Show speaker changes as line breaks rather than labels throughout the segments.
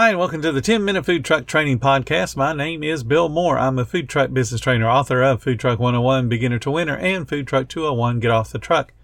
Hi, and welcome to the 10 Minute Food Truck Training Podcast. My name is Bill Moore. I'm a food truck business trainer, author of Food Truck 101, Beginner to Winner, and Food Truck 201, Get Off the Truck.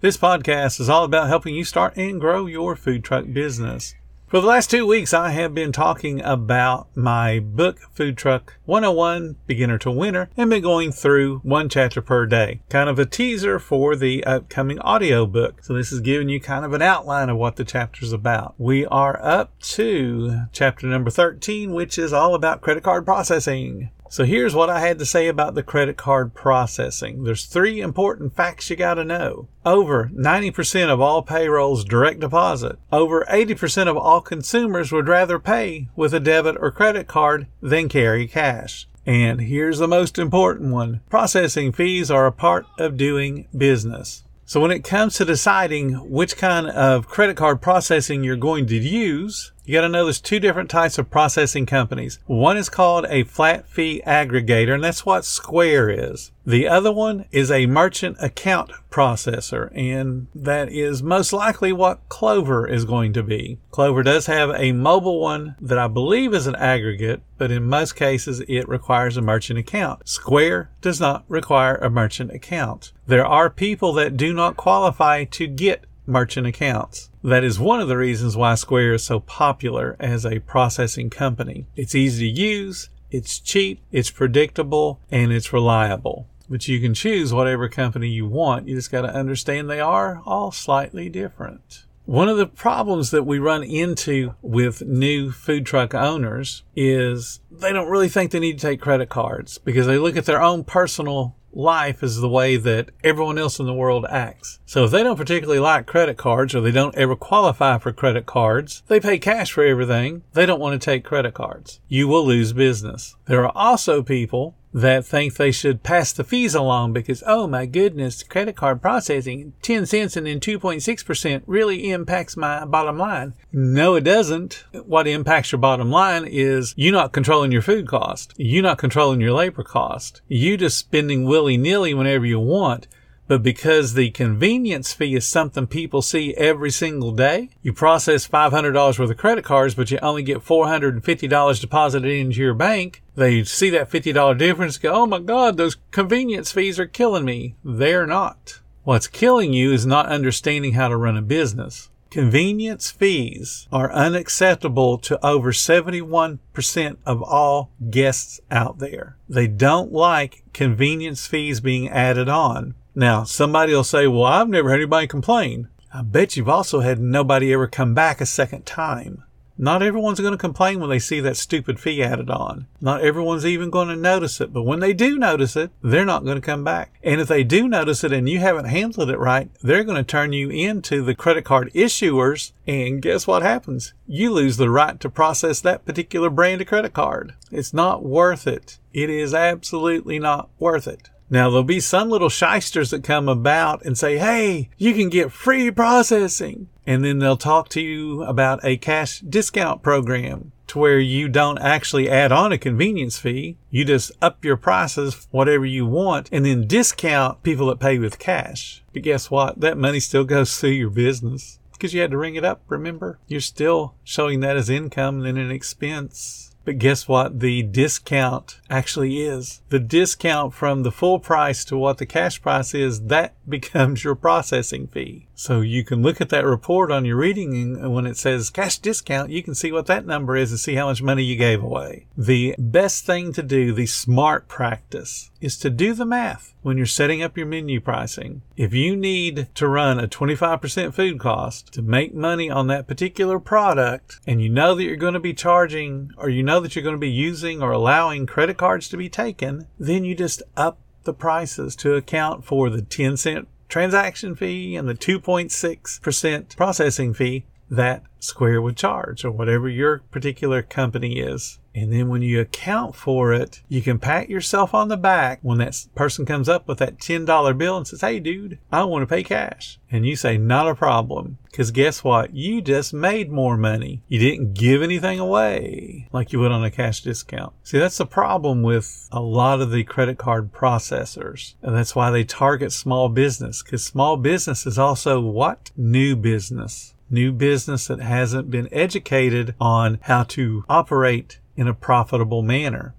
This podcast is all about helping you start and grow your food truck business. For the last two weeks, I have been talking about my book, Food Truck 101 Beginner to Winner, and been going through one chapter per day. Kind of a teaser for the upcoming audio book. So this is giving you kind of an outline of what the chapter's about. We are up to chapter number 13, which is all about credit card processing. So here's what I had to say about the credit card processing. There's three important facts you gotta know. Over 90% of all payrolls direct deposit. Over 80% of all consumers would rather pay with a debit or credit card than carry cash. And here's the most important one. Processing fees are a part of doing business. So when it comes to deciding which kind of credit card processing you're going to use, you got to know there's two different types of processing companies. One is called a flat fee aggregator, and that's what Square is. The other one is a merchant account processor, and that is most likely what Clover is going to be. Clover does have a mobile one that I believe is an aggregate, but in most cases it requires a merchant account. Square does not require a merchant account. There are people that do not qualify to get merchant accounts. That is one of the reasons why Square is so popular as a processing company. It's easy to use, it's cheap, it's predictable, and it's reliable. But you can choose whatever company you want. You just got to understand they are all slightly different. One of the problems that we run into with new food truck owners is they don't really think they need to take credit cards because they look at their own personal life is the way that everyone else in the world acts. So if they don't particularly like credit cards or they don't ever qualify for credit cards, they pay cash for everything. They don't want to take credit cards. You will lose business. There are also people that think they should pass the fees along because, oh my goodness, credit card processing, 10 cents and then 2.6% really impacts my bottom line. No, it doesn't. What impacts your bottom line is you not controlling your food cost. You not controlling your labor cost. You just spending willy nilly whenever you want. But because the convenience fee is something people see every single day, you process $500 worth of credit cards, but you only get $450 deposited into your bank. They see that $50 difference, go, oh my God, those convenience fees are killing me. They're not. What's killing you is not understanding how to run a business. Convenience fees are unacceptable to over 71% of all guests out there. They don't like convenience fees being added on. Now, somebody will say, well, I've never had anybody complain. I bet you've also had nobody ever come back a second time. Not everyone's going to complain when they see that stupid fee added on. Not everyone's even going to notice it, but when they do notice it, they're not going to come back. And if they do notice it and you haven't handled it right, they're going to turn you into the credit card issuers. And guess what happens? You lose the right to process that particular brand of credit card. It's not worth it. It is absolutely not worth it. Now there'll be some little shysters that come about and say, Hey, you can get free processing. And then they'll talk to you about a cash discount program to where you don't actually add on a convenience fee. You just up your prices, whatever you want, and then discount people that pay with cash. But guess what? That money still goes through your business because you had to ring it up. Remember, you're still showing that as income and an expense. But guess what? The discount actually is. The discount from the full price to what the cash price is, that becomes your processing fee. So you can look at that report on your reading and when it says cash discount, you can see what that number is and see how much money you gave away. The best thing to do, the smart practice, is to do the math when you're setting up your menu pricing. If you need to run a 25% food cost to make money on that particular product and you know that you're going to be charging or you know that you're going to be using or allowing credit cards to be taken, then you just up the prices to account for the 10 cent transaction fee and the 2.6% processing fee that Square would charge or whatever your particular company is. And then when you account for it, you can pat yourself on the back when that person comes up with that $10 bill and says, Hey, dude, I want to pay cash. And you say, Not a problem. Because guess what? You just made more money. You didn't give anything away like you would on a cash discount. See, that's the problem with a lot of the credit card processors. And that's why they target small business because small business is also what? New business. new business that hasn't been educated on how to operate in a profitable manner.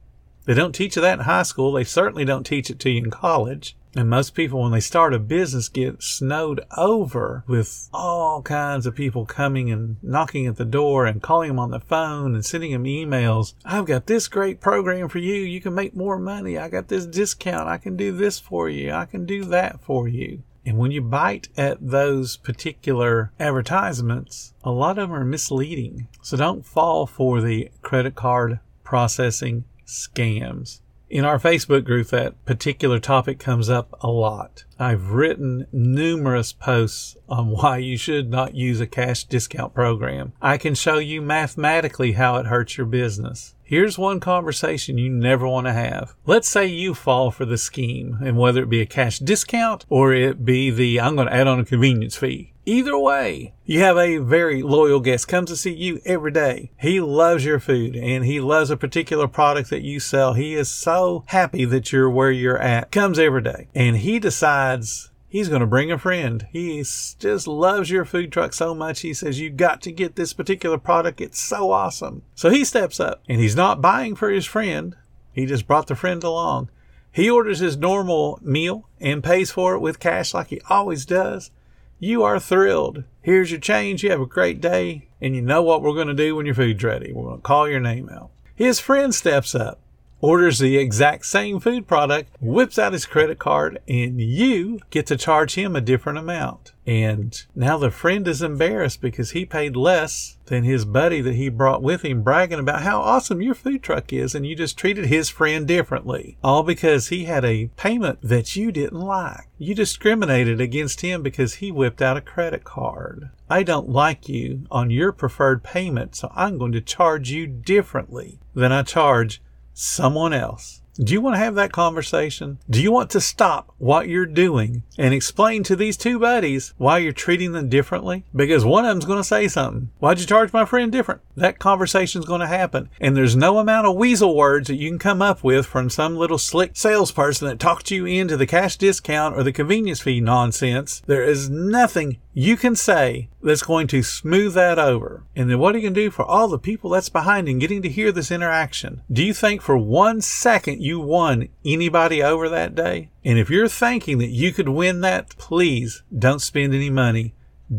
They don't teach you that in high school. They certainly don't teach it to you in college. And most people, when they start a business, get snowed over with all kinds of people coming and knocking at the door and calling them on the phone and sending them emails. I've got this great program for you. You can make more money. I got this discount. I can do this for you. I can do that for you. And when you bite at those particular advertisements, a lot of them are misleading. So don't fall for the credit card processing scams. In our Facebook group, that particular topic comes up a lot. I've written numerous posts on why you should not use a cash discount program. I can show you mathematically how it hurts your business. Here's one conversation you never want to have. Let's say you fall for the scheme, and whether it be a cash discount or it be the I'm going to add on a convenience fee. Either way, you have a very loyal guest comes to see you every day. He loves your food and he loves a particular product that you sell. He is so happy that you're where you're at. Comes every day and he decides he's going to bring a friend. He just loves your food truck so much. He says, you got to get this particular product. It's so awesome. So he steps up and he's not buying for his friend. He just brought the friend along. He orders his normal meal and pays for it with cash like he always does. You are thrilled. Here's your change. You have a great day. And you know what we're going to do when your food's ready. We're going to call your name out. His friend steps up orders the exact same food product, whips out his credit card, and you get to charge him a different amount. And now the friend is embarrassed because he paid less than his buddy that he brought with him, bragging about how awesome your food truck is, and you just treated his friend differently. All because he had a payment that you didn't like. You discriminated against him because he whipped out a credit card. I don't like you on your preferred payment, so I'm going to charge you differently than I charge someone else. Do you want to have that conversation? Do you want to stop what you're doing and explain to these two buddies why you're treating them differently? Because one of them's going to say something. Why'd you charge my friend different? That conversation's going to happen. And there's no amount of weasel words that you can come up with from some little slick salesperson that talked you into the cash discount or the convenience fee nonsense. There is nothing you can say that's going to smooth that over. And then what are you going to do for all the people that's behind and getting to hear this interaction? Do you think for one second you won anybody over that day? And if you're thinking that you could win that, please don't spend any money.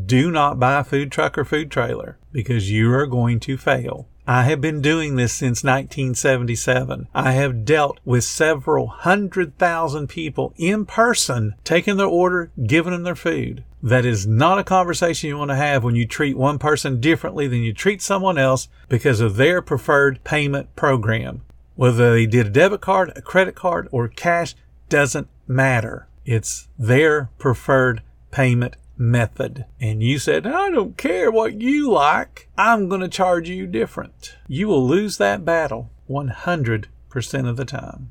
Do not buy a food truck or food trailer because you are going to fail. I have been doing this since 1977. I have dealt with several hundred thousand people in person, taking their order, giving them their food. That is not a conversation you want to have when you treat one person differently than you treat someone else because of their preferred payment program. Whether they did a debit card, a credit card, or cash doesn't matter. It's their preferred payment method. And you said, I don't care what you like. I'm going to charge you different. You will lose that battle 100% of the time.